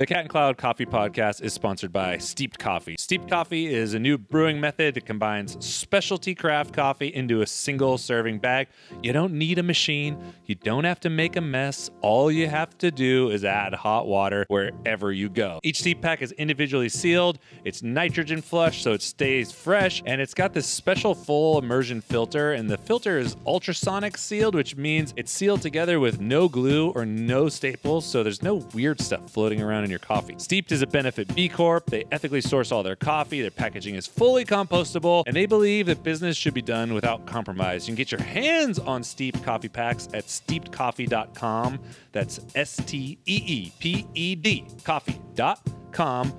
The Cat and Cloud Coffee Podcast is sponsored by Steeped Coffee. Steeped Coffee is a new brewing method that combines specialty craft coffee into a single serving bag. You don't need a machine, you don't have to make a mess. All you have to do is add hot water wherever you go. Each steep pack is individually sealed, it's nitrogen flush so it stays fresh, and it's got this special full immersion filter. And the filter is ultrasonic sealed, which means it's sealed together with no glue or no staples, so there's no weird stuff floating around your coffee. Steeped is a benefit B Corp. They ethically source all their coffee. Their packaging is fully compostable, and they believe that business should be done without compromise. You can get your hands on Steeped coffee packs at steepedcoffee.com. That's S T E E P E D coffee.com.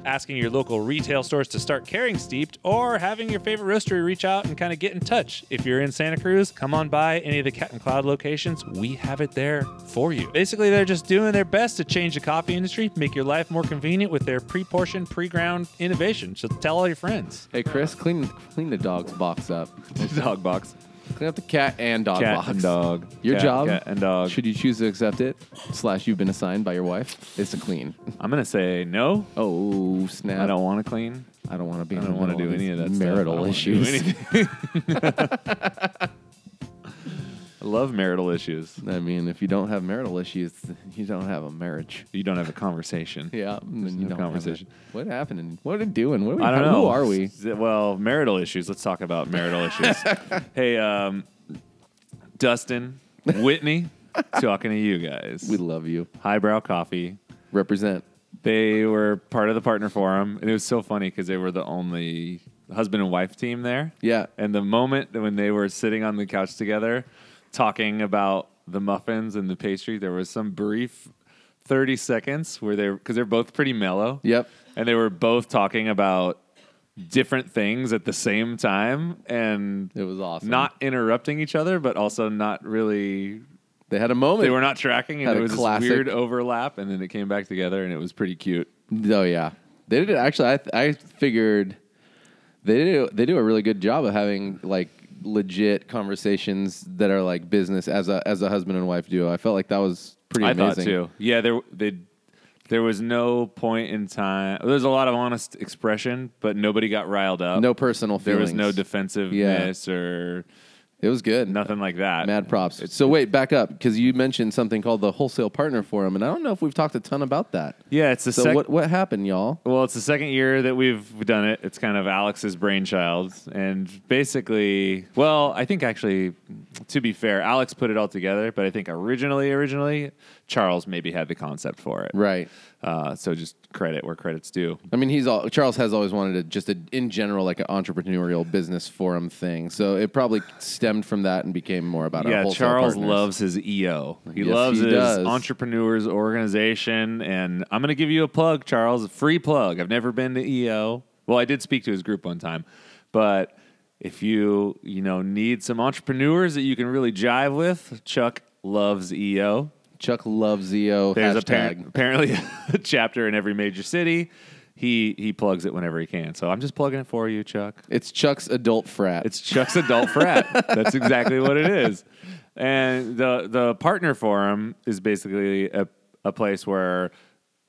Asking your local retail stores to start carrying Steeped, or having your favorite roastery reach out and kind of get in touch. If you're in Santa Cruz, come on by any of the Cat and Cloud locations. We have it there for you. Basically, they're just doing their best to change the coffee industry, make your life more convenient with their pre-portioned, pre-ground innovation. So tell all your friends. Hey, Chris, clean clean the dog's box up. Dog box. Clean up the cat and dog Cat box. and dog. Your Cat- job, cat and dog. should you choose to accept it, slash you've been assigned by your wife, is to clean. I'm gonna say no. Oh, snap. I don't want to clean. I don't want to be I don't want to do any of that these stuff. I marital don't wanna do issues. anything. I love marital issues. I mean, if you don't have marital issues, you don't have a marriage. You don't have a conversation. Yeah, and no don't have a- conversation. What happened? What are we doing? What are we, I don't how- know. Who are we? Well, marital issues. Let's talk about marital issues. hey, um, Dustin, Whitney, talking to you guys. We love you. Highbrow Coffee. Represent. They were part of the partner forum, and it was so funny because they were the only husband and wife team there. Yeah. And the moment when they were sitting on the couch together, talking about the muffins and the pastry, there was some brief thirty seconds where they because they're both pretty mellow. Yep. And they were both talking about different things at the same time and It was awesome. not interrupting each other, but also not really. They had a moment. They were not tracking, and a was classic- this weird overlap, and then it came back together, and it was pretty cute. Oh yeah, they did it. Actually, I I figured they do they do a really good job of having like legit conversations that are like business as a as a husband and wife duo. I felt like that was pretty I amazing. thought too. Yeah, there they there was no point in time. There's a lot of honest expression, but nobody got riled up. No personal feelings. there feelings. was no defensiveness or It was good. nothing like that. Mad props. so wait, back up because you mentioned something called the Wholesale Partner Forum, and I don't know if we've talked a ton about that. Yeah, it's the So sec- what what happened, y'all? Well, it's the second year that we've done it. It's kind of Alex's brainchild. And basically, well, I think actually, to be fair, Alex put it all together, but I think originally, originally, Charles maybe had the concept for it. Right. Uh, so just credit where credit's due. I mean, he's all Charles has always wanted to just a, in general like an entrepreneurial business forum thing. So it probably stemmed from that and became more about our Yeah, wholesale Charles partners. loves his EO. He Yes, loves he his does. entrepreneurs organization. And I'm going to give you a plug, Charles, a free plug. I've never been to EO. Well, I did speak to his group one time, but if you you know need some entrepreneurs that you can really jive with, Chuck loves EO. Chuck loves EO. There's apparently a chapter in every major city. He he plugs it whenever he can. So I'm just plugging it for you, Chuck. It's Chuck's adult frat. It's Chuck's adult frat. That's exactly what it is. And the the partner forum is basically a, a place where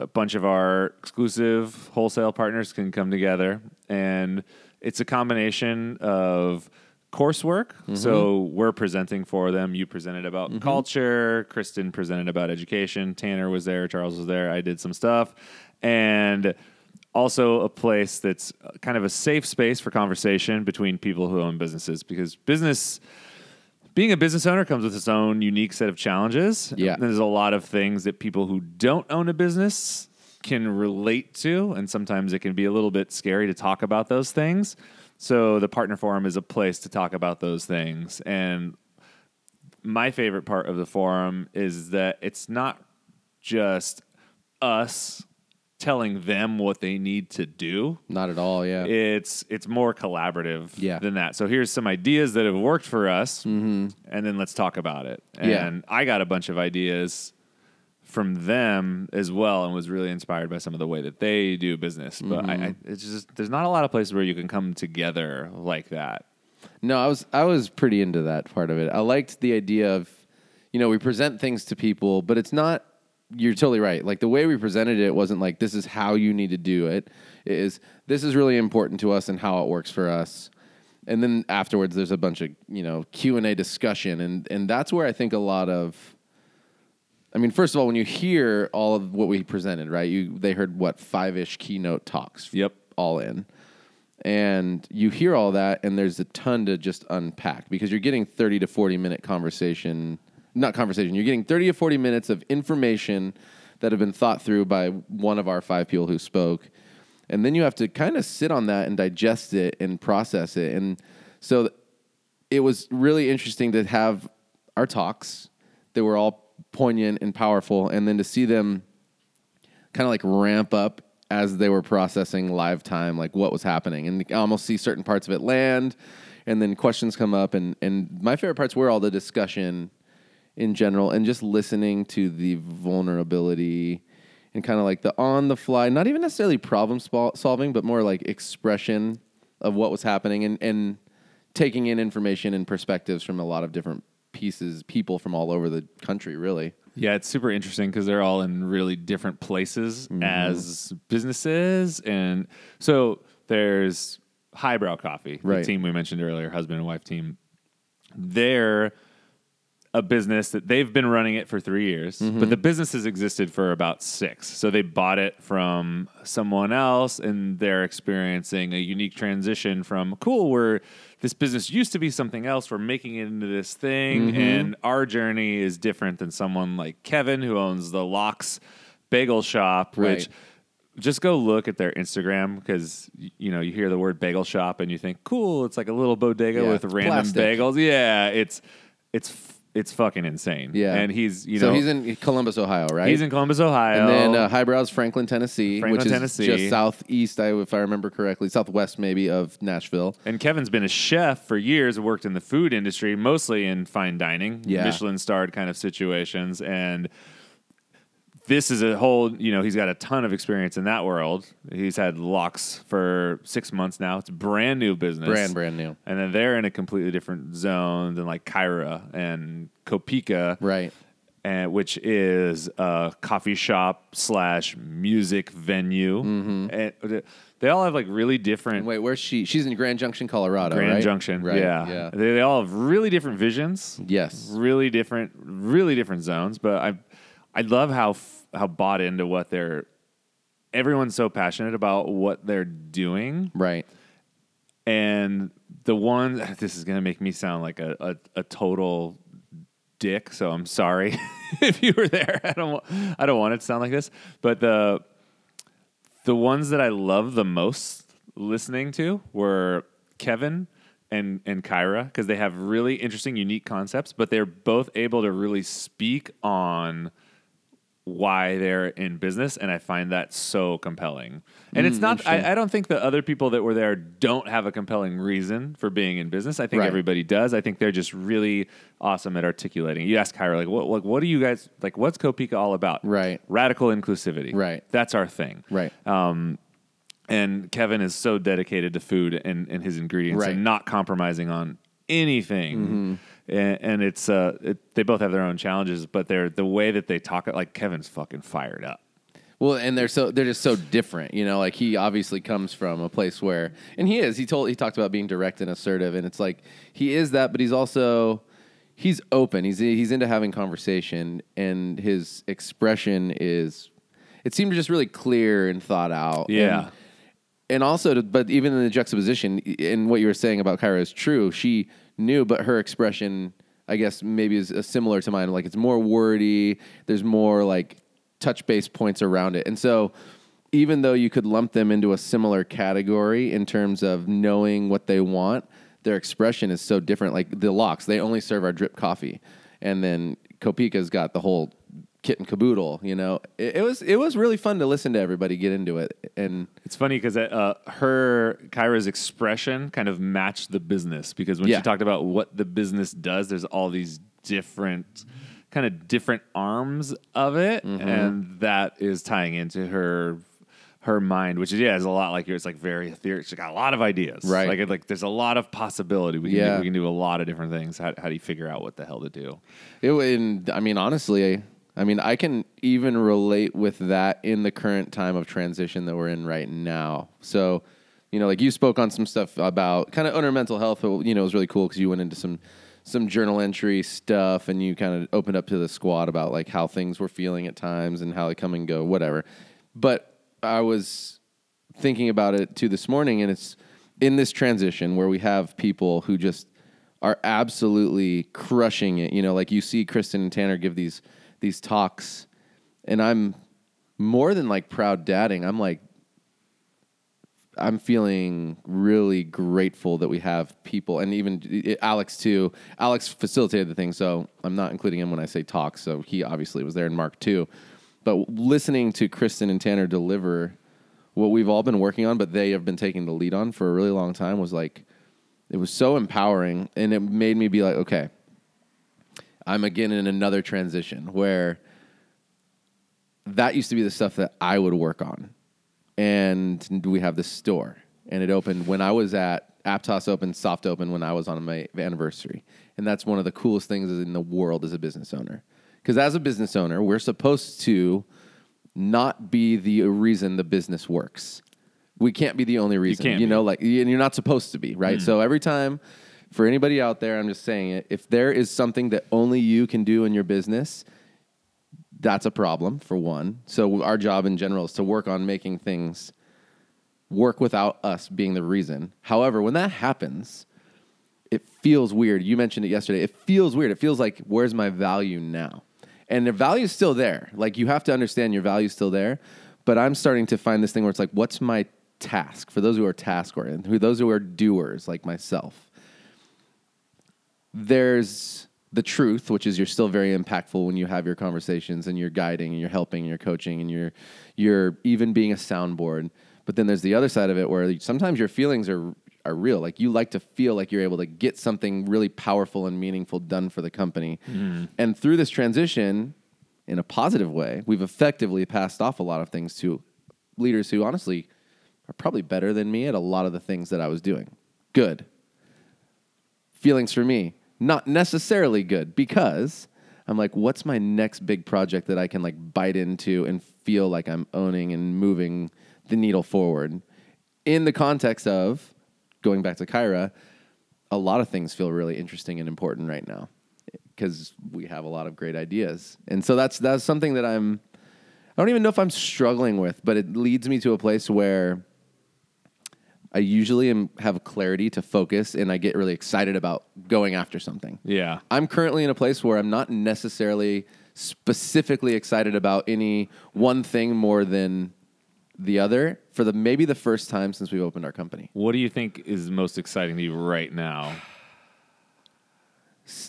a bunch of our exclusive wholesale partners can come together and it's a combination of coursework. Mm-hmm. So we're presenting for them. You presented about mm-hmm. culture, Kristen presented about education, Tanner was there, Charles was there, I did some stuff. And also a place that's uh, kind of a safe space for conversation between people who own businesses because business being a business owner comes with its own unique set of challenges. Yeah. There's a lot of things that people who don't own a business can relate to, and sometimes it can be a little bit scary to talk about those things. So the partner forum is a place to talk about those things. And my favorite part of the forum is that it's not just us telling them what they need to do Not at all. Yeah. it's it's more collaborative Yeah. than that. So here's some ideas that have worked for us, mm-hmm. and then let's talk about it. And Yeah. I got a bunch of ideas from them as well, and was really inspired by some of the way that they do business. But I, mm-hmm. I, it's just there's not a lot of places where you can come together like that. No, I was I was pretty into that part of it. I liked the idea of, you know, we present things to people, but it's not you're totally right. Like the way we presented it wasn't like this is how you need to do it. It is this is really important to us and how it works for us. And then afterwards, there's a bunch of you know Q and A discussion, and and that's where I think a lot of. I mean, first of all, when you hear all of what we presented, right? You they heard what five ish keynote talks. Yep. all in, and you hear all that, and there's a ton to just unpack because you're getting thirty to forty minute conversation, not conversation. You're getting thirty to forty minutes of information that have been thought through by one of our five people who spoke, and then you have to kind of sit on that and digest it and process it, and so it was really interesting to have our talks that were all poignant and powerful, and then to see them kind of like ramp up as they were processing live time, like what was happening, and almost see certain parts of it land, and then questions come up, and and my favorite parts were all the discussion in general, and just listening to the vulnerability and kind of like the on the fly, not even necessarily problem solving, but more like expression of what was happening, and and taking in information and perspectives from a lot of different pieces, people from all over the country, really. Yeah, it's super interesting because they're all in really different places Mm-hmm. as businesses. And so there's Highbrow Coffee, the team we mentioned earlier, husband and wife team. They're a business that they've been running it for three years, Mm-hmm. but the business has existed for about six. So they bought it from someone else, and they're experiencing a unique transition from cool, where this business used to be something else. We're making it into this thing, Mm-hmm. and our journey is different than someone like Kevin, who owns the Lox Bagel Shop, Right. which just go look at their Instagram because you know you hear the word bagel shop and you think cool. It's like a little bodega Yeah, with random plastic. bagels. Yeah, it's it's it's fucking insane. Yeah, and he's you so know he's in Columbus, Ohio, right? he's in Columbus, Ohio, and then uh, Highbrow's Franklin, Tennessee, Franklin, which is Tennessee. just southeast, I, if I remember correctly, southwest maybe of Nashville. And Kevin's been a chef for years, worked in the food industry, mostly in fine dining, Yeah. Michelin starred kind of situations. And this is a whole, you know, he's got a ton of experience in that world. He's had Lox for six months now. It's brand new business. Brand, brand new. And then they're in a completely different zone than like Kyra and Kopeka Right. and which is a coffee shop slash music venue. Mm-hmm. And uh, they all have like really different Wait, where's she? She's in Grand Junction, Colorado. Grand right? Junction. Right. Yeah, Yeah. They, they all have really different visions. Yes. really different, really different zones. But I, I love how f- how bought into what they're. Everyone's so passionate about what they're doing, Right. and the one this is gonna make me sound like a, a, a total dick so i'm sorry if you were there i don't wa- i don't want it to sound like this but the the ones that i love the most listening to were kevin and and kyra because they have really interesting unique concepts but they're both able to really speak on why they're in business and i find that so compelling and it's not I, I don't think the other people that were there don't have a compelling reason for being in business i think Right. everybody does i think they're just really awesome at articulating you ask kyra like what, like, what do you guys like what's kopeka all about Right. radical inclusivity Right. that's our thing Right. um and Kevin is so dedicated to food and, and his ingredients Right. Mm-hmm. and not compromising on anything. And, and it's uh, it, they both have their own challenges, but they're the way that they talk. Like Kevin's fucking fired up. Well, and they're so they're just so different, you know. Like he obviously comes from a place where, and he is. He told he talked about being direct and assertive, and it's like he is that, but he's also he's open. He's he's into having conversation, and his expression is. It seemed just really clear and thought out. Yeah. And, and also, to, but even in the juxtaposition, and what you were saying about Kyra is true. She knew, but her expression, I guess, maybe is uh, similar to mine. Like it's more wordy. There's more like touch base points around it, and so even though you could lump them into a similar category in terms of knowing what they want, their expression is so different. Like the Lox, they only serve our drip coffee, and then Kopeka's got the whole kit and caboodle. You know, it, it was it was really fun to listen to everybody get into it, and It's funny because uh, her Kyra's expression kind of matched the business because when Yeah. she talked about what the business does, there's all these different kind of different arms of it, Mm-hmm. and that is tying into her her mind, which is yeah, is a lot like yours. It's like very ethereal. She's got a lot of ideas, Right. Like like there's a lot of possibility. We can do, Yeah. we can do a lot of different things. How, how do you figure out what the hell to do? It, and I mean, honestly, I mean, I can even relate with that in the current time of transition that we're in right now. So, you know, like you spoke on some stuff about kind of owner mental health. You know, it was really cool because you went into some some journal entry stuff and you kind of opened up to the squad about like how things were feeling at times and how they come and go, whatever. But I was thinking about it too this morning, and it's in this transition where we have people who just are absolutely crushing it. You know, like you see Kristen and Tanner give these these talks, and I'm more than like proud dadding. I'm like, I'm feeling really grateful that we have people, and even eh, Alex too. Alex facilitated the thing, so I'm not including him when I say talks. So he obviously was there, and Mark too. But listening to Kristen and Tanner deliver what we've all been working on, but they have been taking the lead on for a really long time, was like, it was so empowering, and it made me be like, okay, I'm again in another transition where that used to be the stuff that I would work on. And we have this store, and it opened when I was at Aptos Open, Soft Open, when I was on my anniversary. And that's one of the coolest things in the world as a business owner. Because as a business owner, we're supposed to not be the reason the business works. We can't be the only reason. You, you know, like, and you're not supposed to be, right? So every time for anybody out there, I'm just saying it. If there is something that only you can do in your business, that's a problem for one. So our job in general is to work on making things work without us being the reason. However, when that happens, it feels weird. You mentioned it yesterday. It feels weird. It feels like where's my value now? And the value's still there. Like you have to understand your value's still there. But I'm starting to find this thing where it's like, what's my task? For those who are task oriented, who those who are doers like myself there's the truth, which is you're still very impactful when you have your conversations and you're guiding and you're helping and you're coaching and you're you're even being a soundboard. But then there's the other side of it where sometimes your feelings are are real. Like you like to feel like you're able to get something really powerful and meaningful done for the company. Mm-hmm. And through this transition, in a positive way, we've effectively passed off a lot of things to leaders who honestly are probably better than me at a lot of the things that I was doing. Good feelings for me not necessarily good because i'm like what's my next big project that i can like bite into and feel like i'm owning and moving the needle forward? In the context of going back to kyra a lot of things feel really interesting and important right now because we have a lot of great ideas. And so that's that's something that i'm i don't even know if i'm struggling with but it leads me to a place where I usually am, have clarity to focus and I get really excited about going after something. Yeah. I'm currently in a place where I'm not necessarily specifically excited about any one thing more than the other for the maybe the first time since we've opened our company. What do you think is most exciting to you right now?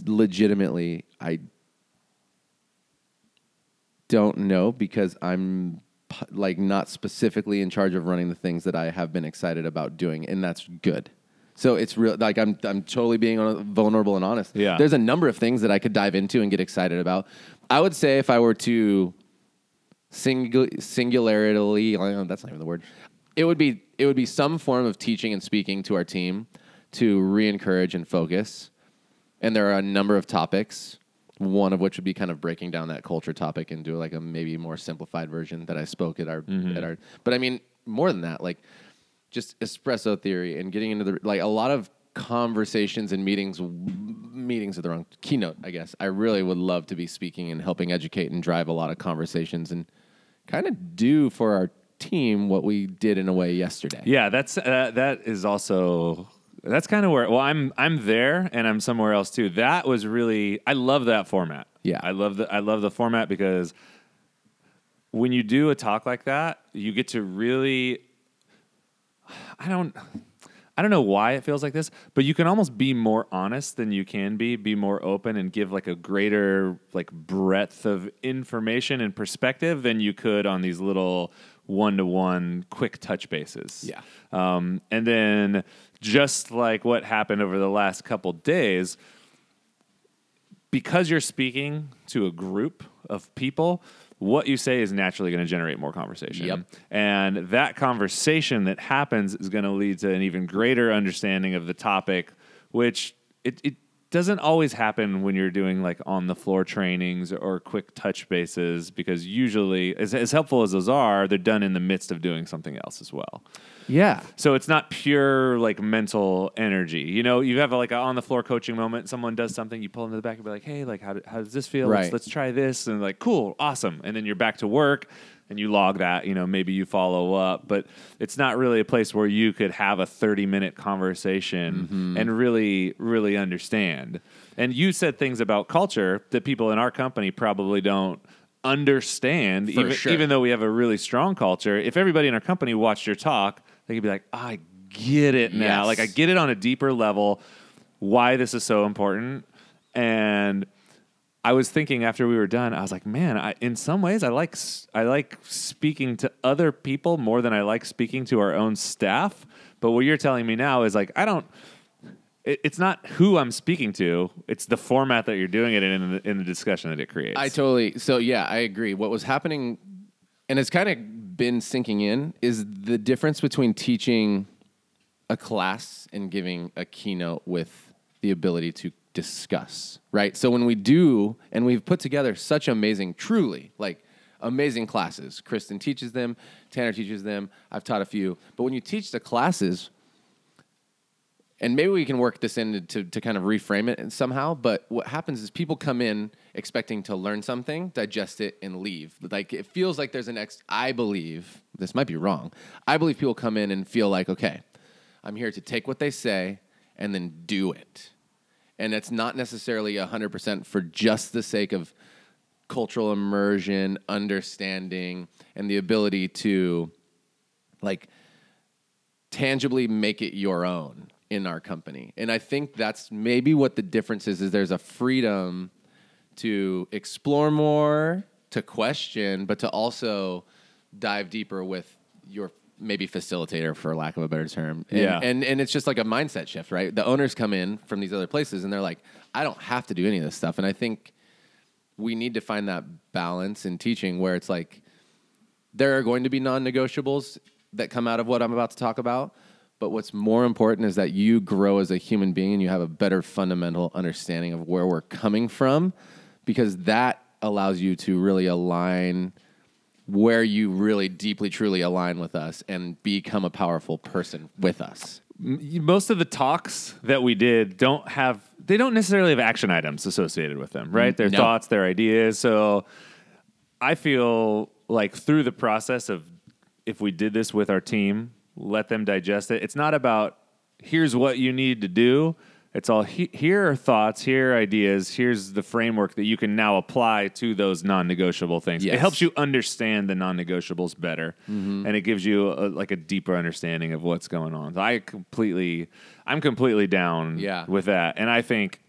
Legitimately, I don't know because I'm like not specifically in charge of running the things that I have been excited about doing, and that's good. So it's real. Like I'm, I'm totally being vulnerable and honest. Yeah. There's a number of things that I could dive into and get excited about. I would say if I were to single, singularly, that's not even the word. It would be, it would be some form of teaching and speaking to our team to re-encourage and focus. And there are a number of topics. One of which would be kind of breaking down that culture topic and do like a maybe more simplified version that I spoke at our at our. But I mean more than that, like just espresso theory and getting into the like a lot of conversations and meetings meetings are the wrong keynote i guess i really would love to be speaking and helping educate and drive a lot of conversations and kind of do for our team what we did in a way yesterday Yeah, that's uh, that is also that's kind of where well I'm I'm there and I'm somewhere else too. That was really I love that format. Yeah. I love the I love the format because when you do a talk like that, you get to really I don't I don't know why it feels like this, but you can almost be more honest than you can be, be more open and give like a greater like breadth of information and perspective than you could on these little one-to-one quick touch bases. Yeah. Um, and then just like what happened over the last couple days, because you're speaking to a group of people, what you say is naturally going to generate more conversation. Yep. And that conversation that happens is going to lead to an even greater understanding of the topic, which it, it doesn't always happen when you're doing like on the floor trainings or quick touch bases because usually, as, as helpful as those are, they're done in the midst of doing something else as well. Yeah. So it's not pure like mental energy. You know, you have like a on the floor coaching moment. Someone does something, you pull into the back and be like, "Hey, like how, do- how does this feel? Let's, let's try this." And like, "Cool, awesome." And then you're back to work and you log that. You know, maybe you follow up, but it's not really a place where you could have a 30 minute conversation mm-hmm. and really, really understand. And you said things about culture that people in our company probably don't understand For even, sure. even though we have a really strong culture if everybody in our company watched your talk they could be like i get it now Yes. like i get it on a deeper level why this is so important and i was thinking after we were done i was like man I, in some ways i like i like speaking to other people more than i like speaking to our own staff but what you're telling me now is like i don't it, it's not who i'm speaking to it's the format that you're doing it in in the, in the discussion that it creates I totally. So yeah, I agree. What was happening, and it's kind of been sinking in, is the difference between teaching a class and giving a keynote with the ability to discuss. Right. So when we do, and we've put together such amazing, truly like amazing classes. Kristen teaches them. Tanner teaches them. I've taught a few. But when you teach the classes, and maybe we can work this in to, to kind of reframe it somehow. But what happens is people come in expecting to learn something, digest it, and leave. Like it feels like there's an ex. I believe this might be wrong. I believe people come in and feel like, okay, I'm here to take what they say and then do it. And it's not necessarily 100% for just the sake of cultural immersion, understanding, and the ability to like tangibly make it your own in our company. And I think that's maybe what the difference is is there's a freedom to explore more, to question, but to also dive deeper with your maybe facilitator for lack of a better term. And, Yeah. and and it's just like a mindset shift, right? The owners come in from these other places and they're like, I don't have to do any of this stuff. And I think we need to find that balance in teaching where it's like there are going to be non-negotiables that come out of what I'm about to talk about. But what's more important is that you grow as a human being and you have a better fundamental understanding of where we're coming from because that allows you to really align where you really deeply truly align with us and become a powerful person with us. Most of the talks that we did don't have they don't necessarily have action items associated with them right mm, their No. thoughts their ideas so i feel like through the process of if we did this with our team let them digest it it's not about here's what you need to do it's all he, here are thoughts here are ideas here's the framework that you can now apply to those non-negotiable things. It helps you understand the non-negotiables better mm-hmm. and it gives you a, like a deeper understanding of what's going on. So i completely i'm completely down Yeah. with that. And i think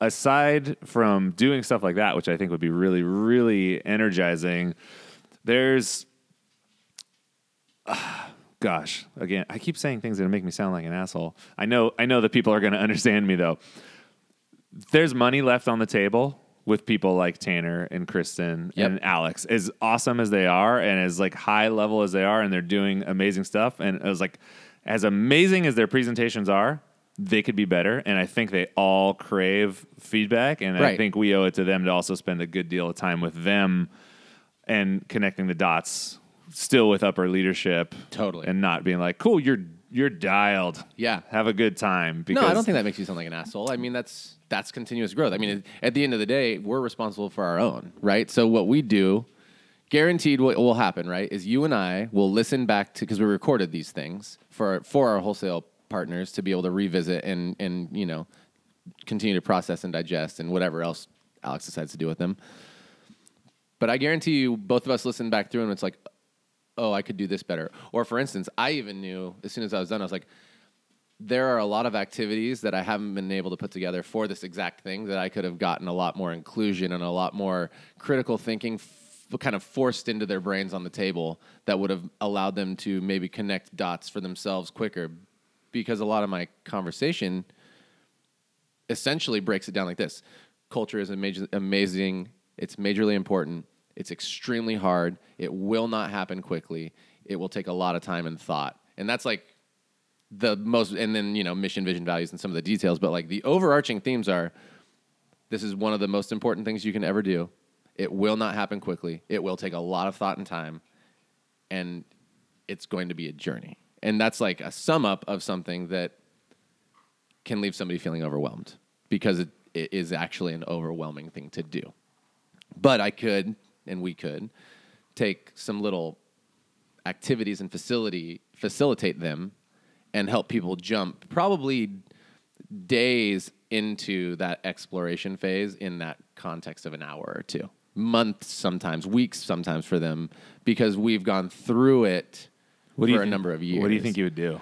aside from doing stuff like that which i think would be really really energizing there's gosh again i keep saying things that make me sound like an asshole i know i know that people are going to understand me though there's money left on the table with people like Tanner and Kristen Yep. and Alex, as awesome as they are and as like high level as they are, and they're doing amazing stuff. And it was like, as amazing as their presentations are, they could be better. And I think they all crave feedback. And I think we owe it to them to also spend a good deal of time with them and connecting the dots still with upper leadership. Totally. And not being like, cool, you're you're dialed. Yeah. Have a good time. Because No, I don't think that makes you sound like an asshole. I mean, that's that's continuous growth. I mean, at the end of the day, we're responsible for our own, right? So what we do, guaranteed, what will happen, right, is you and I will listen back to because we recorded these things for for our wholesale partners to be able to revisit and and you know continue to process and digest and whatever else Alex decides to do with them. But I guarantee you, both of us listen back through and it's like, oh, I could do this better. Or for instance, I even knew as soon as I was done, I was like, there are a lot of activities that I haven't been able to put together for this exact thing that I could have gotten a lot more inclusion and a lot more critical thinking kind of forced into their brains on the table that would have allowed them to maybe connect dots for themselves quicker. Because a lot of my conversation essentially breaks it down like this. Culture is amaz- amazing. It's majorly important it's extremely hard it will not happen quickly it will take a lot of time and thought and that's like the most, and then you know mission, vision, values, and some of the details. But like the overarching themes are, this is one of the most important things you can ever do. It will not happen quickly. It will take a lot of thought and time, and it's going to be a journey. And that's like a sum up of something that can leave somebody feeling overwhelmed because it, it is actually an overwhelming thing to do. But I could, and we could, take some little activities and facility facilitate them and help people jump probably days into that exploration phase in that context of an hour or two months sometimes weeks sometimes for them because we've gone through it What for do a think- number of years What do you think you would do?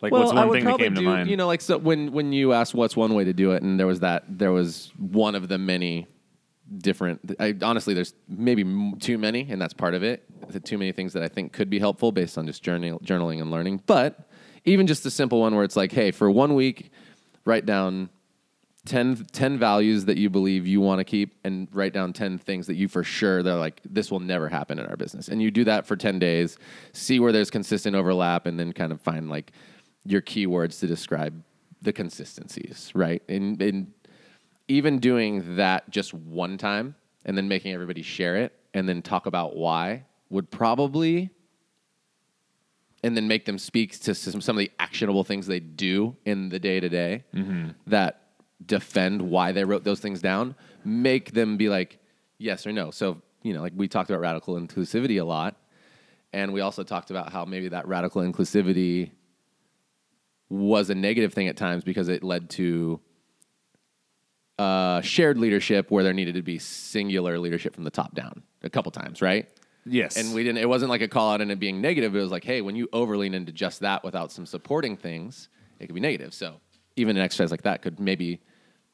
Like, well, what's one thing that came to mind? You know, like so when when you asked what's one way to do it, and there was that there was one of the many different. I, honestly, there's maybe too many, and that's part of it. Too many things that I think could be helpful based on just journal, journaling and learning. But even just a simple one where it's like, hey, for one week, write down 10, 10 values that you believe you want to keep and write down 10 things that you for sure they're like this will never happen in our business and you do that for 10 days see where there's consistent overlap and then kind of find like your keywords to describe the consistencies right and, and even doing that just one time and then making everybody share it and then talk about why would probably and then make them speak to some, some of the actionable things they do in the day to day that defend why they wrote those things down, make them be like, yes or no. So, you know, like we talked about radical inclusivity a lot. And we also talked about how maybe that radical inclusivity was a negative thing at times because it led to uh, shared leadership where there needed to be singular leadership from the top down a couple times, right? yes. And we didn't. It wasn't like a call out and it being negative. It was like, hey, when you overlean into just that without some supporting things, it could be negative. So even an exercise like that could maybe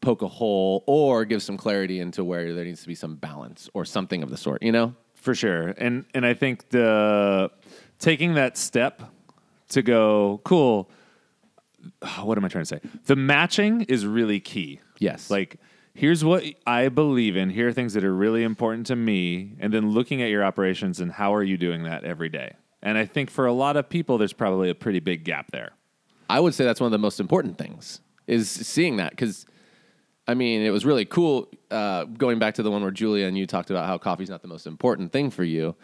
poke a hole or give some clarity into where there needs to be some balance or something of the sort. You know? for sure and and i think the taking that step to go cool what am i trying to say? The matching is really key. Yes. like here's what i believe in. Here are things that are really important to me. And then looking at your operations and how are you doing that every day? And i think for a lot of people there's probably a pretty big gap there. I would say that's one of the most important things is seeing that. Because, I mean, it was really cool uh, going back to the one where Julia and you talked about how coffee's not the most important thing for you.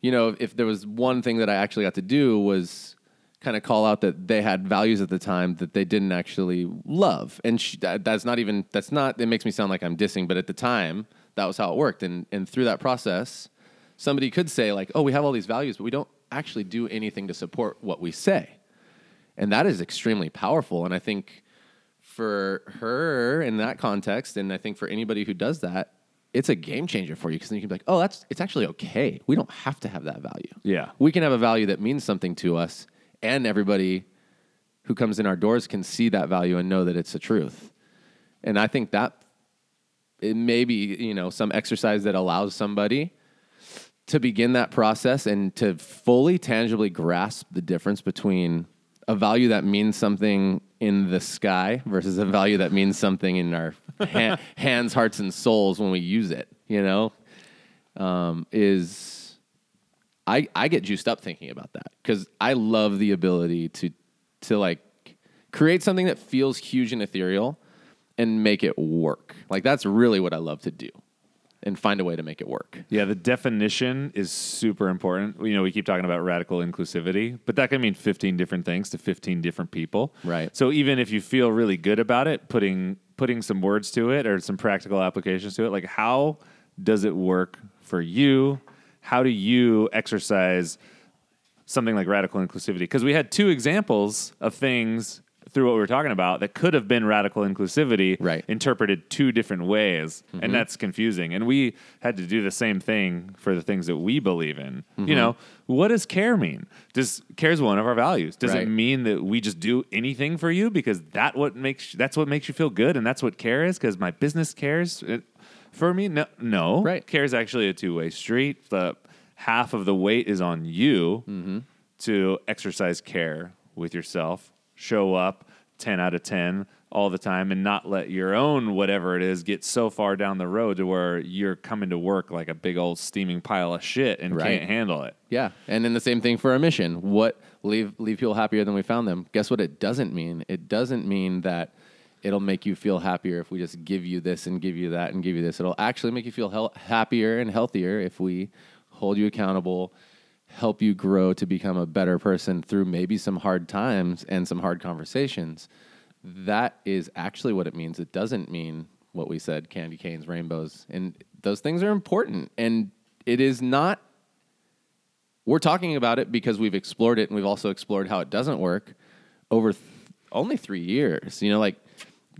You know, if there was one thing that I actually got to do was kind of call out that they had values at the time that they didn't actually love, and sh that, that's not even that's not. It makes me sound like I'm dissing, but at the time that was how it worked, and and through that process, somebody could say like, "Oh, we have all these values, but we don't actually do anything to support what we say." and that is extremely powerful and i think for her in that context and i think for anybody who does that it's a game changer for you because then you can be like oh that's it's actually okay we don't have to have that value Yeah. we can have a value that means something to us and everybody who comes in our doors can see that value and know that it's the truth. And i think that it may be you know some exercise that allows somebody to begin that process and to fully tangibly grasp the difference between a value that means something in the sky versus a value that means something in our ha- hands, hearts, and souls when we use it, you know, um, is I, I get juiced up thinking about that because I love the ability to to like create something that feels huge and ethereal and make it work. Like that's really what I love to do and find a way to make it work. Yeah, the definition is super important. You know, we keep talking about radical inclusivity, but that can mean 15 different things to 15 different people. Right. So even if you feel really good about it, putting putting some words to it or some practical applications to it, like how does it work for you? How do you exercise something like radical inclusivity? Because we had two examples of things through what we were talking about that could have been radical inclusivity Right. interpreted two different ways and mm-hmm. that's confusing. And we had to do the same thing for the things that we believe in. You mm-hmm. know what does care mean? Does care is one of our values. Does Right. it mean that we just do anything for you? Because that what makes that's what makes you feel good and that's what care is because my business cares It- for me no no Right. care is actually a two-way street the half of the weight is on you Mm-hmm. to exercise care with yourself show up 10 out of 10 all the time and not let your own whatever it is get so far down the road to where you're coming to work like a big old steaming pile of shit and Right. can't handle it. Yeah, and then the same thing for our mission. What leave leave people happier than we found them? Guess what? It doesn't mean. It doesn't mean that it'll make you feel happier if we just give you this and give you that and give you this. It'll actually make you feel happier and healthier if we hold you accountable, help you grow to become a better person through maybe some hard times and some hard conversations. That is actually what it means. It doesn't mean what we said candy canes, rainbows, and those things are important. And it is not we're talking about it because we've explored it and we've also explored how it doesn't work over th- only three years. You know, like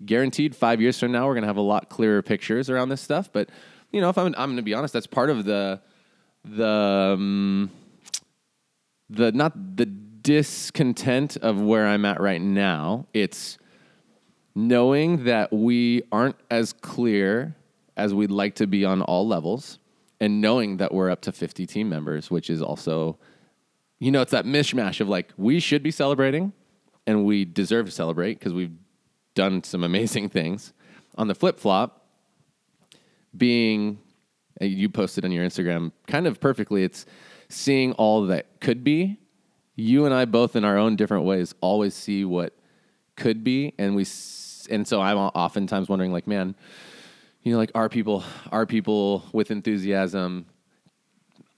guaranteed five years from now, we're going to have a lot clearer pictures around this stuff. But, you know, if I'm, I'm going to be honest, that's part of the, the, um, the, not the discontent of where I'm at right now. It's knowing that we aren't as clear as we'd like to be on all levels and knowing that we're up to 50 team members, which is also, you know, it's that mishmash of like, we should be celebrating and we deserve to celebrate because we've done some amazing things. On the flip flop, being, uh, you posted on your Instagram kind of perfectly, it's seeing all that could be. You and I both, in our own different ways, always see what could be, and we, and so I'm oftentimes wondering, like, man, you know, like are people are people with enthusiasm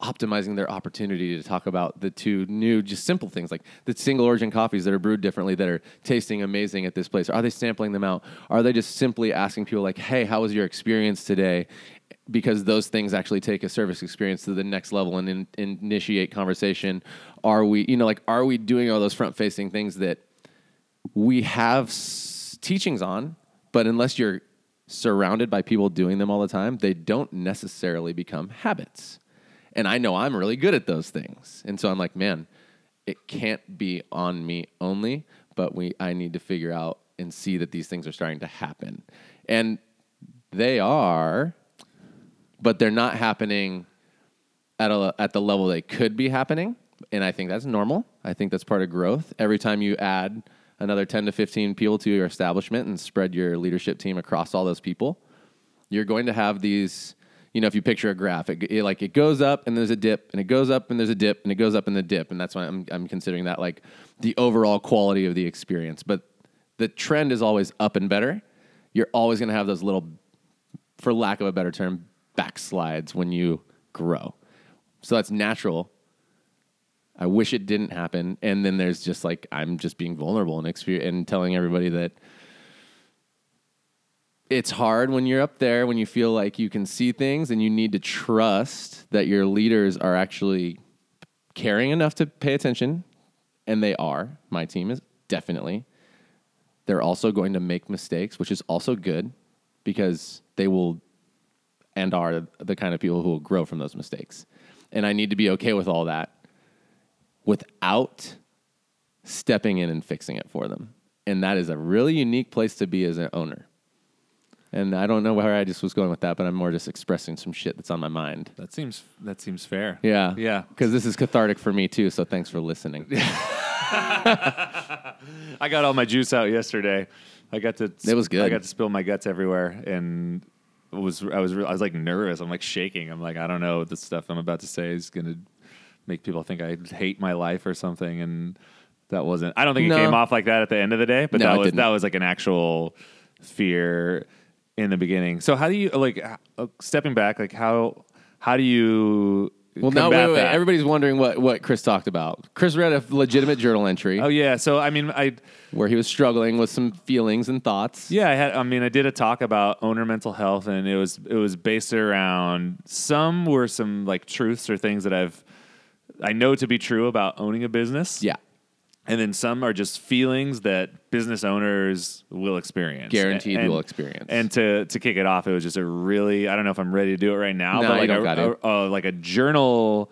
optimizing their opportunity to talk about the two new, just simple things like the single origin coffees that are brewed differently that are tasting amazing at this place? Are they sampling them out? Are they just simply asking people like, "Hey, how was your experience today?" Because those things actually take a service experience to the next level and in, initiate conversation. Are we, you know, like, are we doing all those front facing things that we have s- teachings on, but unless you're surrounded by people doing them all the time, they don't necessarily become habits. And I know I'm really good at those things. And so I'm like, man, it can't be on me only, but we I need to figure out and see that these things are starting to happen. And they are, but they're not happening at a, at the level they could be happening. And I think that's normal. I think that's part of growth. Every time you add another 10 to 15 people to your establishment and spread your leadership team across all those people, you're going to have these, you know, if you picture a graph, it, it, like it goes up and there's a dip and it goes up and there's a dip and it goes up and the dip. And that's why I'm, I'm considering that like the overall quality of the experience. But the trend is always up and better. You're always going to have those little, for lack of a better term, backslides when you grow. So that's natural. I wish it didn't happen. And then there's just like I'm just being vulnerable and exper- and telling everybody that it's hard when you're up there when you feel like you can see things and you need to trust that your leaders are actually caring enough to pay attention and they are. My team is definitely. They're also going to make mistakes, which is also good because they will and are the kind of people who will grow from those mistakes. And I need to be okay with all that without stepping in and fixing it for them. And that is a really unique place to be as an owner. And I don't know where I just was going with that, but I'm more just expressing some shit that's on my mind. That seems that seems fair. Yeah. Yeah. Because this is cathartic for me too. So thanks for listening. I got all my juice out yesterday. I got to. It was good. I got to spill my guts everywhere, and was I was I was like nervous. I'm like shaking. I'm like I don't know the stuff I'm about to say is gonna make people think I hate my life or something, and that wasn't. I don't think No. it came off like that at the end of the day, but No, that was that was like an actual fear in the beginning. So how do you like uh, stepping back? Like how how do you well, now combat wait, wait. Everybody's wondering what, what Chris talked about. Chris read a legitimate journal entry Oh yeah, so I mean, I where he was struggling with some feelings and thoughts. Yeah, I had. I mean, I did a talk about owner mental health, and it was it was based around some were some like truths or things that I've I know to be true about owning a business. Yeah. And then some are just feelings that business owners will experience, Guaranteed And- will experience. And to to kick it off, it was just a really I don't know if I'm ready to do it right now, No, but like a, a- a- like a journal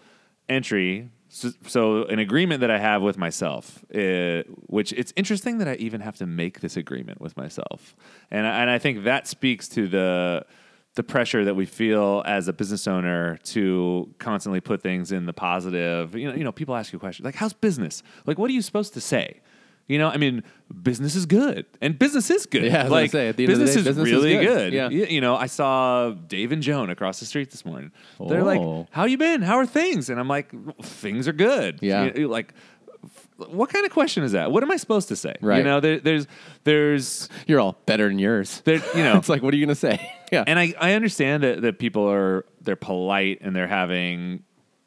entry. So, so an agreement that I have with myself, uh, which it's interesting that I even have to make this agreement with myself, and I, and I think that speaks to the the pressure that we feel as a business owner to constantly put things in the positive. You know, you know, people ask you questions like, "How's business?" Like, what are you supposed to say? You know, I mean, business is good, and business is good. Yeah, like say, at the end of the business day, is business is really good. good. Yeah. Y- You know, I saw Dave and Joan across the street this morning. They're Oh. like, "How you been? How are things?" And I'm like, "Things are good." Yeah. You- you like. What kind of question is that? What am I supposed to say? Right. You know, there, there's, there's, You're all better than yours. there, you know, it's like, what are you gonna say? yeah. and I, I understand that, that people are they're polite and they're having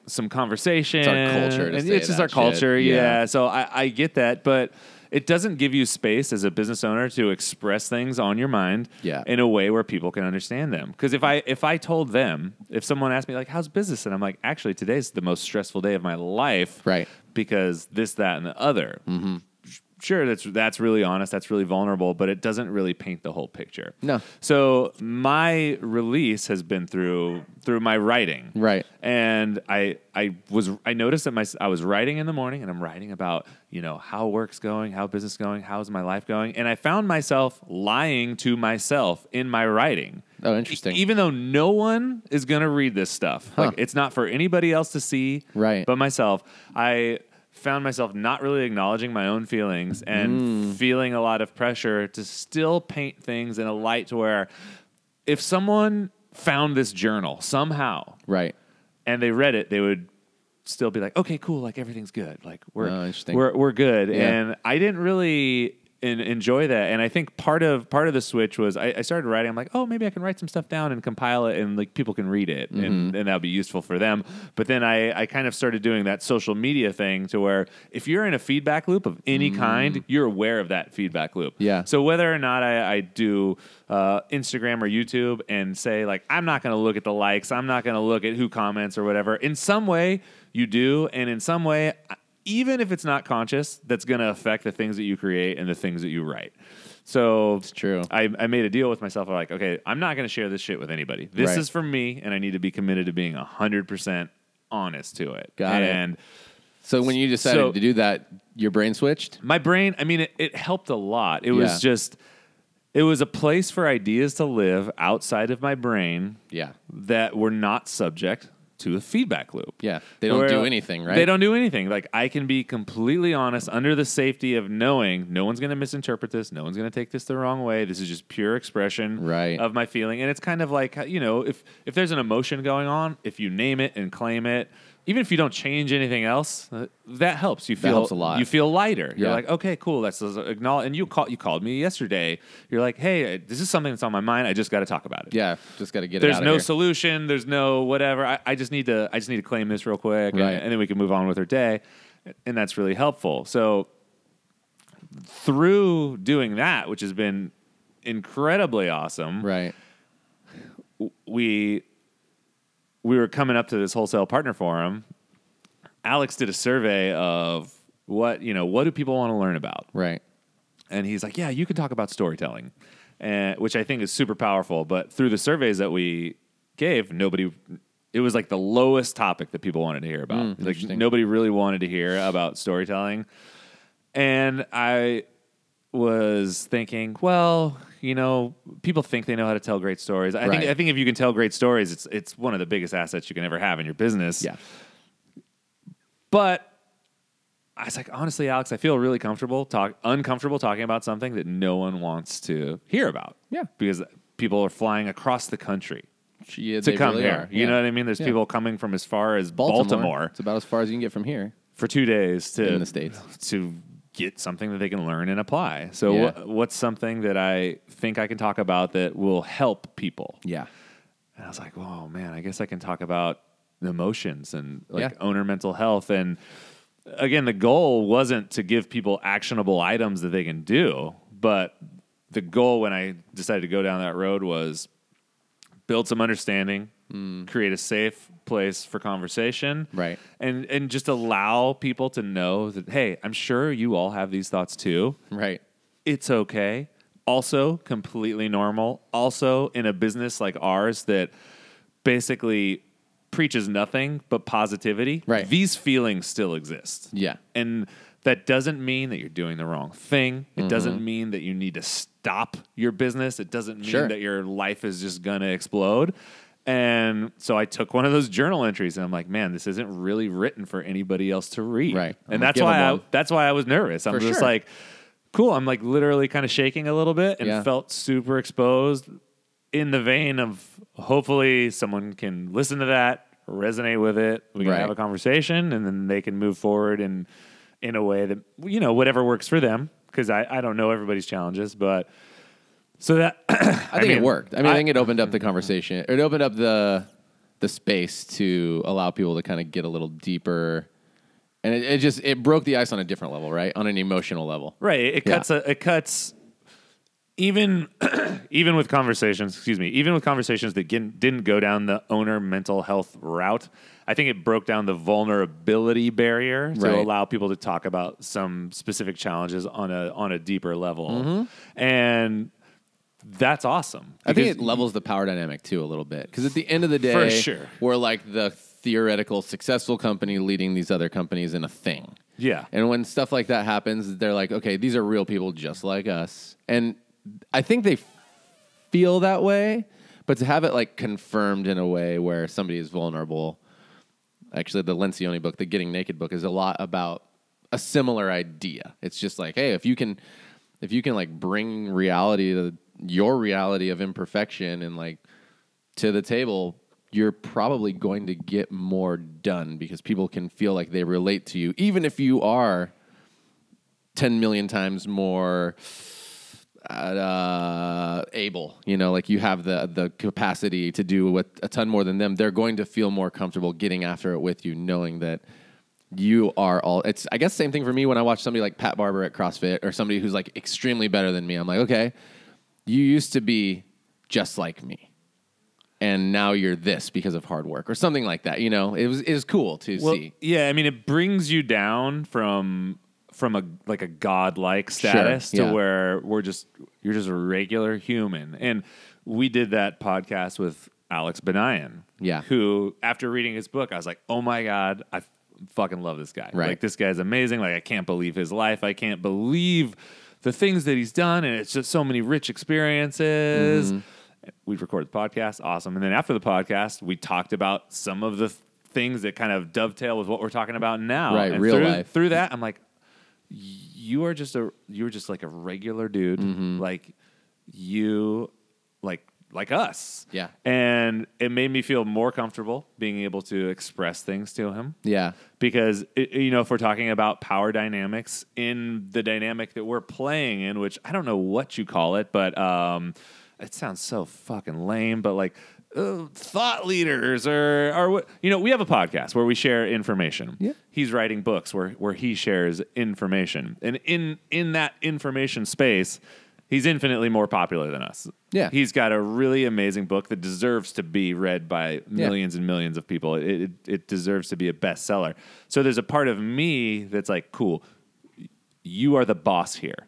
some conversation. It's our culture to and say it's just our culture, shit. yeah. Yeah. So I, I get that, but it doesn't give you space as a business owner to express things on your mind Yeah. in a way where people can understand them. Because if I if I told them, if someone asked me like, "How's business?" and I'm like, "Actually, today's the most stressful day of my life," Right. Because this, that, and the other. Mm-hmm. Sure, that's that's really honest. That's really vulnerable, but it doesn't really paint the whole picture. No. So my release has been through through my writing. Right. And I I was I noticed that my I was writing in the morning and I'm writing about, you know, how work's going, how business is going, how's my life going, and I found myself lying to myself in my writing. Oh, interesting. E- even though no one is going to read this stuff. Like it's not for anybody else to see Right. but myself. I found myself not really acknowledging my own feelings and Mm. feeling a lot of pressure to still paint things in a light to where if someone found this journal somehow right. and they read it, they would still be like, "Okay, cool, like everything's good, like we're Oh, we're we're good." Yeah. And I didn't really en- enjoy that, and I think part of part of the switch was I, I started writing. I'm like, "Oh, maybe I can write some stuff down and compile it, and like people can read it, Mm-hmm. and, and that'll be useful for them." But then I I kind of started doing that social media thing to where if you're in a feedback loop of any kind, you're aware of that feedback loop. Yeah. So whether or not I, I do uh, Instagram or YouTube and say like I'm not going to look at the likes, I'm not going to look at who comments or whatever. In some way, you do, and in some way, even if it's not conscious, that's going to affect the things that you create and the things that you write. So it's true. I, I made a deal with myself. I'm like, okay, I'm not going to share this shit with anybody. This Right. is for me, and I need to be committed to being hundred percent honest to it. Got it. and So when you decided So- to do that, your brain switched. my brain i mean it, it helped a lot it was just it was a place for ideas to live outside of my brain Yeah. that were not subject to a feedback loop Yeah. They don't do anything, right? They don't do anything. Like I can be completely honest under the safety of knowing no one's going to misinterpret this, no one's going to take this the wrong way. This is just pure expression Right. of my feeling, and it's kind of like you know if if there's an emotion going on, if you name it and claim it. Even if you don't change anything else, uh, that helps. You feel helps a lot. You feel lighter. You're Yeah. like, okay, cool. That's acknowledge. And you call you called me yesterday. You're like, hey, this is something that's on my mind. I just got to talk about it Yeah. Just got to get it there's out of no here. solution there's no whatever I, I just need to i just need to claim this real quick and, Right. and then we can move on with our day and that's really helpful so through doing that which has been incredibly awesome Right. we we were coming up to this wholesale partner forum alex did a survey of what you know what do people want to learn about Right. and he's like, "Yeah, you can talk about storytelling," and which I think is super powerful. But through the surveys that we gave, nobody. It was like the lowest topic that people wanted to hear about. Hmm, like nobody really wanted to hear about storytelling, and I was thinking, well, you know, people think they know how to tell great stories. I think I think if you can tell great stories, it's it's one of the biggest assets you can ever have in your business. Yeah. But I was like, honestly, Alex, I feel really comfortable talk uncomfortable talking about something that no one wants to hear about. Yeah. Because people are flying across the country Yeah, to come really here. are. You know what I mean? There's Yeah. people coming from as far as Baltimore, It's about as far as you can get from here for two days to in the states. to get something that they can learn and apply. So, Yeah. what, what's something that I think I can talk about that will help people? Yeah. And I was like, oh man! I guess I can talk about emotions and like Yeah. owner mental health." And again, the goal wasn't to give people actionable items that they can do, but the goal when I decided to go down that road was build some understanding, Mm. create a safe place for conversation, Right. And and just allow people to know that hey, I'm sure you all have these thoughts too Right. it's okay. Also, completely normal. Also, in a business like ours that basically preaches nothing but positivity, Right. these feelings still exist. Yeah. And that doesn't mean that you're doing the wrong thing. It mm-hmm. doesn't mean that you need to stop your business. It doesn't mean Sure. that your life is just going to explode. And so I took one of those journal entries and I'm like, man, this isn't really written for anybody else to read. Right. I'm And that's why I, that's why I was nervous. I'm For just sure. like, cool. I'm like literally kind of shaking a little bit and Yeah. felt super exposed in the vein of hopefully someone can listen to that, resonate with it. We can Right. have a conversation and then they can move forward in in a way that you know whatever works for them because I, I don't know everybody's challenges but so that I think it worked. I mean, I, think it opened up the conversation. It opened up the the space to allow people to kind of get a little deeper, and it, it just it broke the ice on a different level, right? On an emotional level. Right. It Yeah. cuts. A, it cuts. Even, even with conversations, excuse me, even with conversations that didn't didn't go down the owner mental health route, I think it broke down the vulnerability barrier to Right. allow people to talk about some specific challenges on a on a deeper level, mm-hmm. and that's awesome. I think it levels the power dynamic too a little bit because at the end of the day, For sure. we're like the theoretical successful company leading these other companies in a thing. Yeah. And when stuff like that happens, they're like, okay, these are real people just like us. And I think they feel that way, but to have it like confirmed in a way where somebody is vulnerable. Actually, the Lencioni book, the Getting Naked book, is a lot about a similar idea. It's just like, hey, if you can, if you can like bring reality to your reality of imperfection and like to the table, you're probably going to get more done because people can feel like they relate to you, even if you are 10 million times more uh, able. You know, like you have the, the capacity to do what, a ton more than them. They're going to feel more comfortable getting after it with you, knowing that you are all it's i guess same thing for me when i watch somebody like pat barber at crossfit or somebody who's like extremely better than me i'm like okay you used to be just like me and now you're this because of hard work or something like that you know it was it was cool to Well, see yeah, I mean, it brings you down from from a like a godlike status yeah. to where we're just you're just a regular human, and we did that podcast with Alex Banayan, Yeah. who after reading his book, I was like, oh my god, I fucking love this guy. Right. Like this guy's amazing. Like I can't believe his life. I can't believe the things that he's done, and it's just so many rich experiences. Mm-hmm. We recorded the podcast, awesome. And then after the podcast, we talked about some of the th- things that kind of dovetail with what we're talking about now. Right, And real through, life. Through that, I'm like, you are just a you're just like a regular dude, Mm-hmm. like you, like like us. Yeah. And it made me feel more comfortable being able to express things to him yeah because it, you know if we're talking about power dynamics in the dynamic that we're playing in which i don't know what you call it but um it sounds so fucking lame but like uh, thought leaders or or what you know we have a podcast where we share information Yeah. he's writing books where where he shares information and in in that information space he's infinitely more popular than us Yeah. he's got a really amazing book that deserves to be read by millions and millions of people. It, it, it deserves to be a bestseller. So there's a part of me that's like, cool, you are the boss here.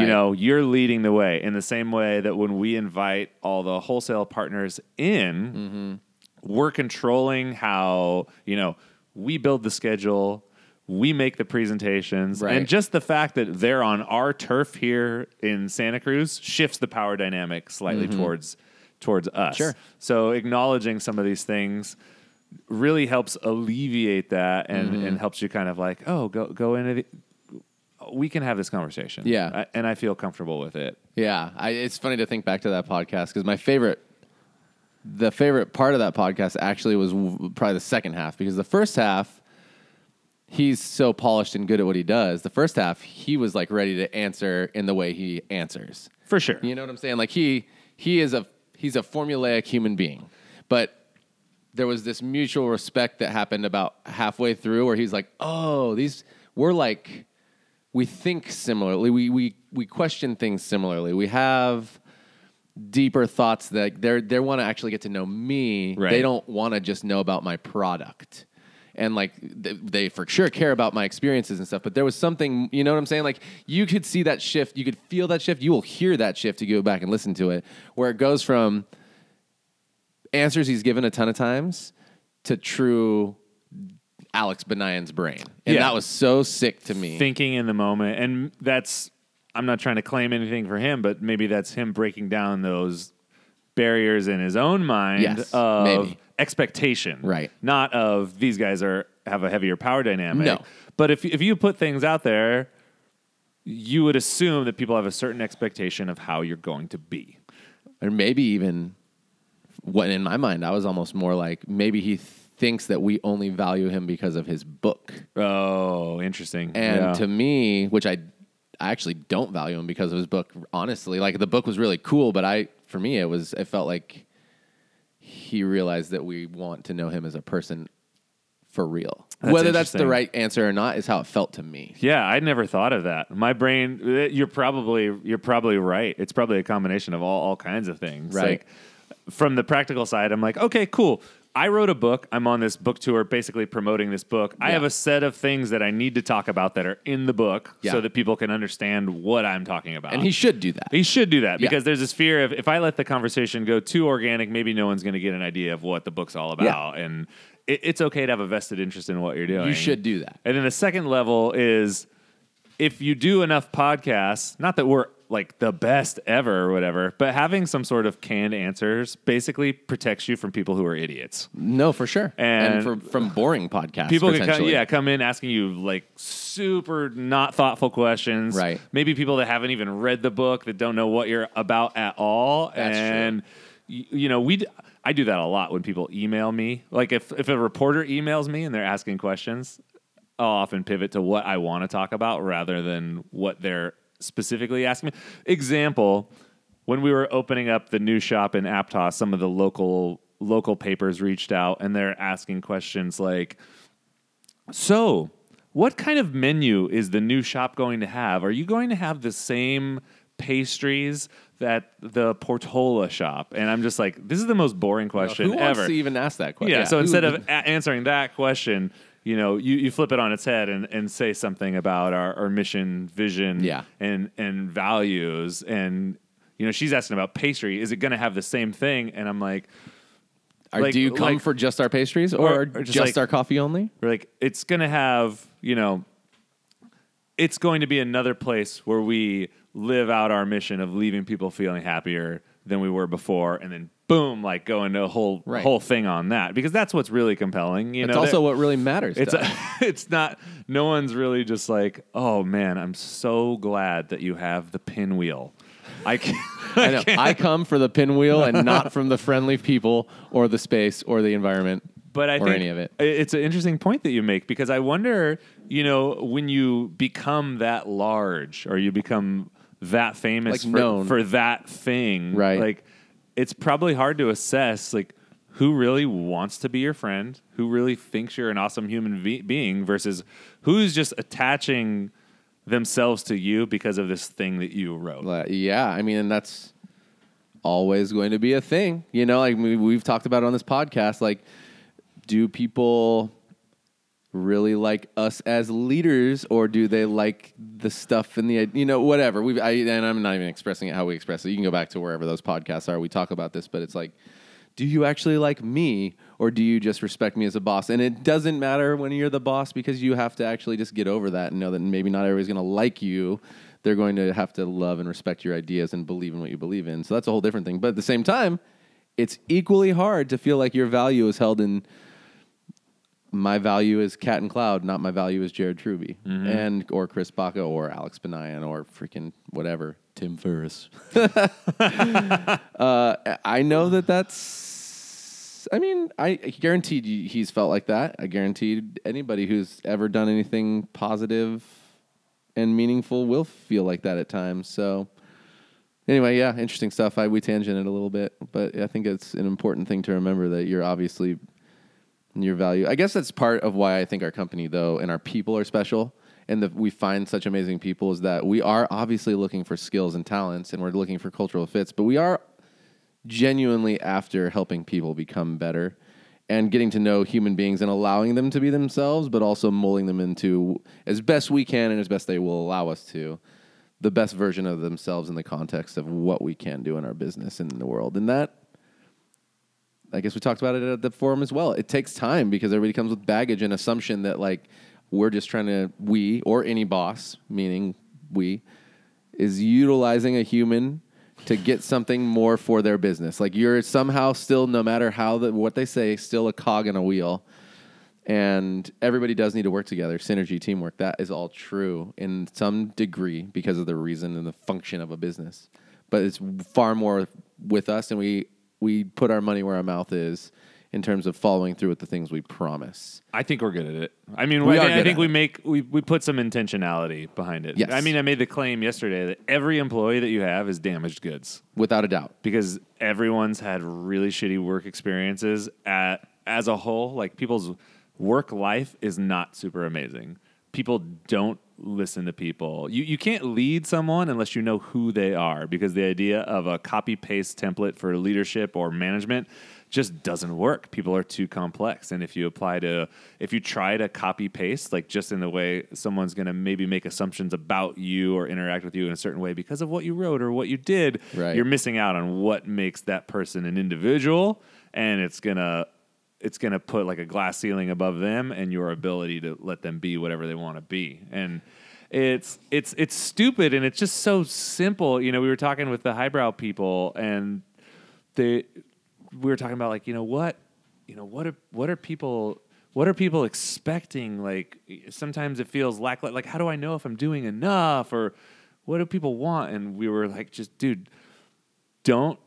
You know, you're leading the way in the same way that when we invite all the wholesale partners in, mm-hmm. we're controlling how, you know, we build the schedule, we make the presentations, Right. and just the fact that they're on our turf here in Santa Cruz shifts the power dynamic slightly towards towards us. Mm-hmm. Sure. So acknowledging some of these things really helps alleviate that and, Mm-hmm. and helps you kind of like, oh, go go into the, we can have this conversation. Yeah. I- and I feel comfortable with it. Yeah, I, it's funny to think back to that podcast because my favorite, the favorite part of that podcast actually was w- probably the second half because the first half, he's so polished and good at what he does. The first half, he was like ready to answer in the way he answers. For sure. You know what I'm saying? Like he he is a he's a formulaic human being, but there was this mutual respect that happened about halfway through where he's like, "Oh, these we're like we think similarly. We we we question things similarly. We have deeper thoughts that they they want to actually get to know me. Right. They don't want to just know about my product." And like th- they for sure care about my experiences and stuff, but there was something, you know what I'm saying? Like you could see that shift, you could feel that shift, you will hear that shift to go back and listen to it, where it goes from answers he's given a ton of times to true Alex Banayan's brain. And Yeah. that was so sick to me. Thinking in the moment. And that's, I'm not trying to claim anything for him, but maybe that's him breaking down those barriers in his own mind Yes, of maybe. expectation, Right. Not of these guys are have a heavier power dynamic. No. But if if you put things out there, you would assume that people have a certain expectation of how you're going to be. or maybe even what in my mind I was almost more like maybe he thinks that we only value him because of his book. Oh, interesting. And Yeah. to me, which I I actually don't value him because of his book honestly. Like the book was really cool, but I for me it was it felt like he realized that we want to know him as a person for real. That's Whether that's the right answer or not is how it felt to me. Yeah, I'd never thought of that. My brain, eh, you're probably you're probably right. It's probably a combination of all, all kinds of things. Right. Like, from the practical side, I'm like, okay, cool. I wrote a book. I'm on this book tour, basically promoting this book. I have a set of things that I need to talk about that are in the book, Yeah. so that people can understand what I'm talking about. And he should do that. He should do that Yeah. because there's this fear of if I let the conversation go too organic, maybe no one's going to get an idea of what the book's all about. And it, it's okay to have a vested interest in what you're doing. You should do that. And then the second level is if you do enough podcasts, not that we're like the best ever or whatever, but having some sort of canned answers basically protects you from people who are idiots. No, for sure. And- And, from, from boring podcasts. People can come, yeah, come in asking you like super not thoughtful questions. Right. Maybe people that haven't even read the book that don't know what you're about at all. That's and y- you know, we d- I do that a lot when people email me. Like if if a reporter emails me and they're asking questions, I'll often pivot to what I want to talk about rather than what they're specifically asking me. Example, when we were opening up the new shop in Aptos, some of the local local papers reached out and they're asking questions like so, what kind of menu is the new shop going to have? Are you going to have the same pastries that the Portola shop? And I'm just like, this is the most boring question Who wants ever. to even ask that question? yeah, so instead of a- answering that question, you know, you, you flip it on its head and, and say something about our, our mission, vision, Yeah. and and values. And you know, she's asking about pastry. Is it going to have the same thing? And I'm like, Are- like- do you come like- for just our pastries or, or just, just like- our coffee only? We're like, it's going to have, you know, it's going to be another place where we live out our mission of leaving people feeling happier than we were before, and then boom, like go into a whole Right. whole thing on that because that's what's really compelling. You It's know, also what really matters. it's a, it's not. No one's really just like, oh man, I'm so glad that you have the pinwheel. I can. I know. I come for the pinwheel and not from the friendly people or the space or the environment. but I or think any of it. It's an interesting point that you make because I wonder, you know, when you become that large or you become that famous Like for, for that thing, Right. Like, it's probably hard to assess, like, who really wants to be your friend, who really thinks you're an awesome human be- being, versus who's just attaching themselves to you because of this thing that you wrote. Yeah, I mean, and that's always going to be a thing. You know, like we, we've talked about on this podcast. Like, do people really like us as leaders, or do they like the stuff and the you know whatever? We and I'm not even expressing it how we express it. You can go back to wherever those podcasts are. We talk about this, but it's like. Do you actually like me, or do you just respect me as a boss? And it doesn't matter when you're the boss because you have to actually just get over that and know that maybe not everybody's going to like you. They're going to have to love and respect your ideas and believe in what you believe in. So that's a whole different thing. But at the same time, it's equally hard to feel like your value is held in my value is Cat and Cloud, not my value is Jared Truby and or Chris Baca or Alex Banayan or freaking whatever Tim Ferriss. uh, I know that that's. I mean, I guaranteed he's felt like that. I guaranteed anybody who's ever done anything positive and meaningful will feel like that at times. So, anyway, yeah, interesting stuff. I we tangented a little bit, but I think it's an important thing to remember that you're obviously your value. I guess that's part of why I think our company though and our people are special and that we find such amazing people is that we are obviously looking for skills and talents and we're looking for cultural fits, but we are genuinely after helping people become better and getting to know human beings and allowing them to be themselves, but also molding them into as best we can and as best they will allow us to the best version of themselves in the context of what we can do in our business and in the world. And that I guess we talked about it at the forum as well. It takes time because everybody comes with baggage and assumption that like we're just trying to we or any boss, meaning we, is utilizing a human to get something more for their business. Like you're somehow still, no matter how the, what they say, still a cog in a wheel. And everybody does need to work together. Synergy, teamwork, that is all true in some degree because of the reason and the function of a business. But it's far more with us, and we we put our money where our mouth is in terms of following through with the things we promise. I think we're good at it. I mean, We I, think- I think we make we, we put some intentionality behind it. Yes. I mean, I made the claim yesterday that every employee that you have is damaged goods Without a doubt. because everyone's had really shitty work experiences at as a whole. Like people's work life is not super amazing. People don't listen to people. You you can't lead someone unless you know who they are because the idea of a copy paste template for leadership or management just doesn't work. People are too complex. And if you apply to if you try to copy paste like just in the way someone's going to maybe make assumptions about you or interact with you in a certain way because of what you wrote or what you did, Right. you're missing out on what makes that person an individual and it's going to it's going to put like a glass ceiling above them and your ability to let them be whatever they want to be. And it's it's it's stupid and it's just so simple. You know we were talking with the highbrow people and they we were talking about like you know what you know what are what are people what are people expecting? Like sometimes it feels lack like how do i know if i'm doing enough or what do people want? And we were like just dude don't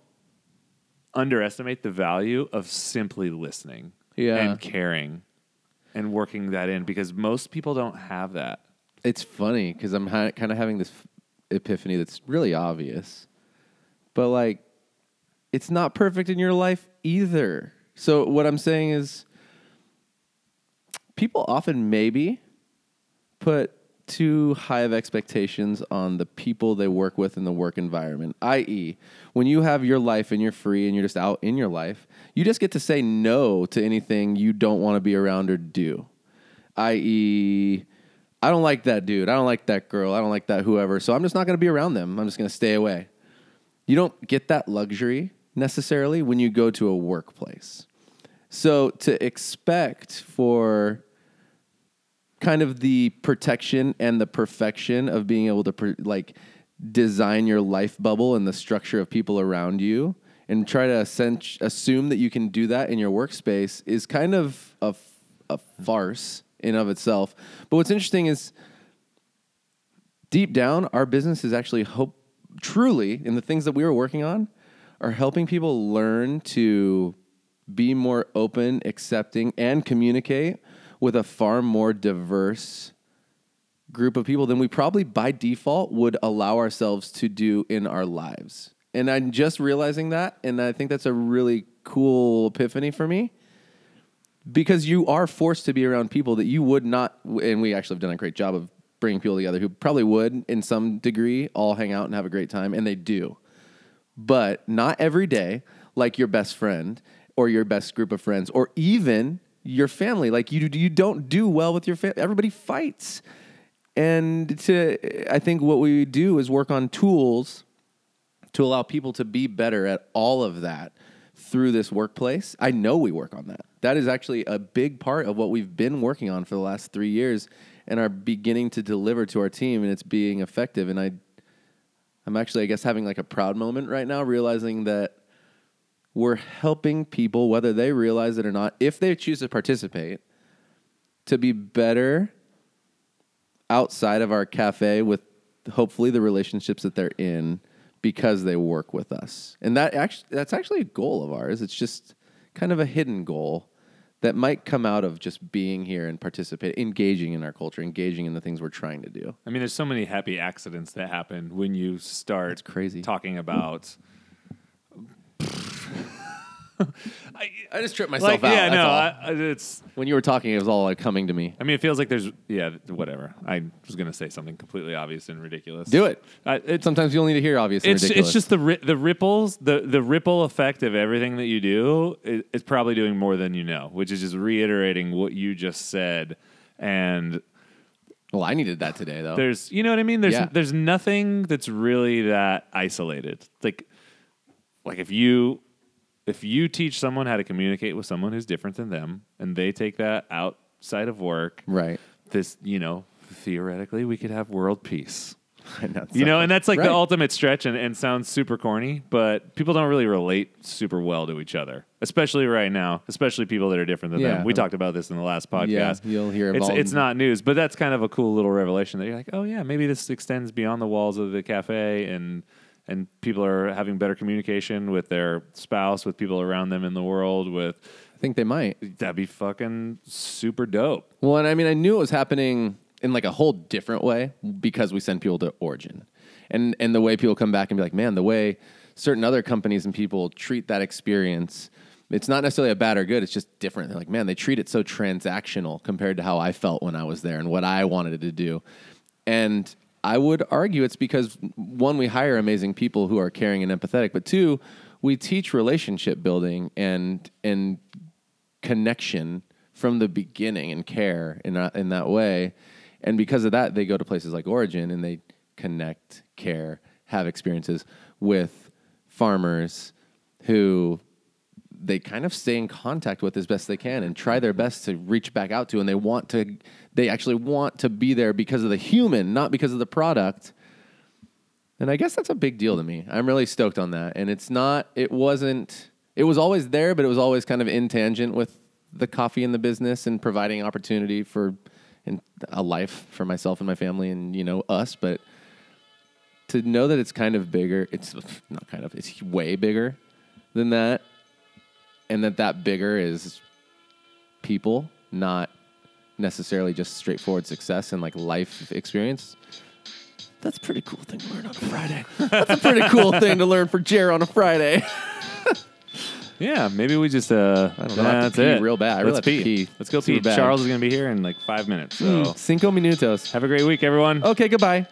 underestimate the value of simply listening Yeah. and caring and working that in because most people don't have that. It's funny because I'm ha- kind of having this epiphany that's really obvious, but like, it's not perfect in your life either. So what I'm saying is, people often maybe put too high of expectations on the people they work with in the work environment. I.e., when you have your life and you're free and you're just out in your life, you just get to say no to anything you don't want to be around or do. I.e., I don't like that dude. I don't like that girl. I don't like that whoever. So I'm just not going to be around them. I'm just going to stay away. You don't get that luxury necessarily when you go to a workplace. So to expect for kind of the protection and the perfection of being able to pr- like design your life bubble and the structure of people around you and try to assume that you can do that in your workspace is kind of a, a farce in of itself. But what's interesting is deep down, our business is actually hope truly in the things that we were working on are helping people learn to be more open, accepting, and communicate with a far more diverse group of people than we probably by default would allow ourselves to do in our lives. And I'm just realizing that, and I think that's a really cool epiphany for me because you are forced to be around people that you would not and we actually have done a great job of bringing people together who probably would in some degree all hang out and have a great time and they do but not every day like your best friend or your best group of friends or even your family like you you don't do well with your family everybody fights and to i think what we do is work on tools to allow people to be better at all of that through this workplace. I know we work on that. That is actually a big part of what we've been working on for the last three years and are beginning to deliver to our team, and it's being effective. And I, I'm actually, I guess, having like a proud moment right now, realizing that we're helping people, whether they realize it or not, if they choose to participate, to be better outside of our cafe with hopefully the relationships that they're in because they work with us. And that actually that's actually a goal of ours. It's just kind of a hidden goal that might come out of just being here and participate engaging in our culture, engaging in the things we're trying to do. I mean, there's so many happy accidents that happen when you start crazy. talking about. I, I just tripped myself like, out. yeah, that's no. I, I- it's. when you were talking, it was all like coming to me. I mean, it feels like there's, yeah, whatever. I was gonna say something completely obvious and ridiculous. Do it. Uh, it's Sometimes you only need to hear obvious and it's ridiculous. it's just the ri- the ripples the the ripple effect of everything that you do is, is probably doing more than you know, which is just reiterating what you just said. And well, I needed that today though. there's you know what I mean. There's Yeah. there's nothing that's really that isolated. Like like if you if you teach someone how to communicate with someone who's different than them, and they take that outside of work, right. this you know theoretically we could have world peace. You know, and that's like Right. the ultimate stretch and, and sounds super corny, but people don't really relate super well to each other, especially right now, especially people that are different than Yeah. them. We talked about this in the last podcast. Yeah, you'll hear it's, it's not news, but that's kind of a cool little revelation that you're like, oh yeah, maybe this extends beyond the walls of the cafe and and people are having better communication with their spouse, with people around them in the world, with I think they might. that'd be fucking super dope. Well, and I mean, I knew it was happening in like a whole different way because we send people to Origin, and and the way people come back and be like, man, the way certain other companies and people treat that experience. It's not necessarily a bad or good. It's just different. They're like, man, they treat it so transactional compared to how I felt when I was there and what I wanted to do. And I would argue it's because one, we hire amazing people who are caring and empathetic, but two, we teach relationship building and and connection from the beginning and care in that, in that way. And because of that, they go to places like Origin and they connect, care, have experiences with farmers who they kind of stay in contact with as best they can and try their best to reach back out to and they want to they actually want to be there because of the human not because of the product. And i guess that's a big deal to me. I'm really stoked on that. And it's not it wasn't it was always there but it was always kind of in tangent with the coffee in the business and providing opportunity for and a life for myself and my family and you know us. But to know that it's kind of bigger it's not kind of it's way bigger than that and that that bigger is people not necessarily just straightforward success and like life experience that's a pretty cool thing to learn on a friday that's a pretty cool thing to learn for Jer on a friday Yeah, maybe we just uh I don't know, I have to that's pee it. real bad. I really Let's have to pee. pee Let's go super pee. bad. Charles is gonna be here in like five minutes. So cinco minutos have a great week, everyone. okay goodbye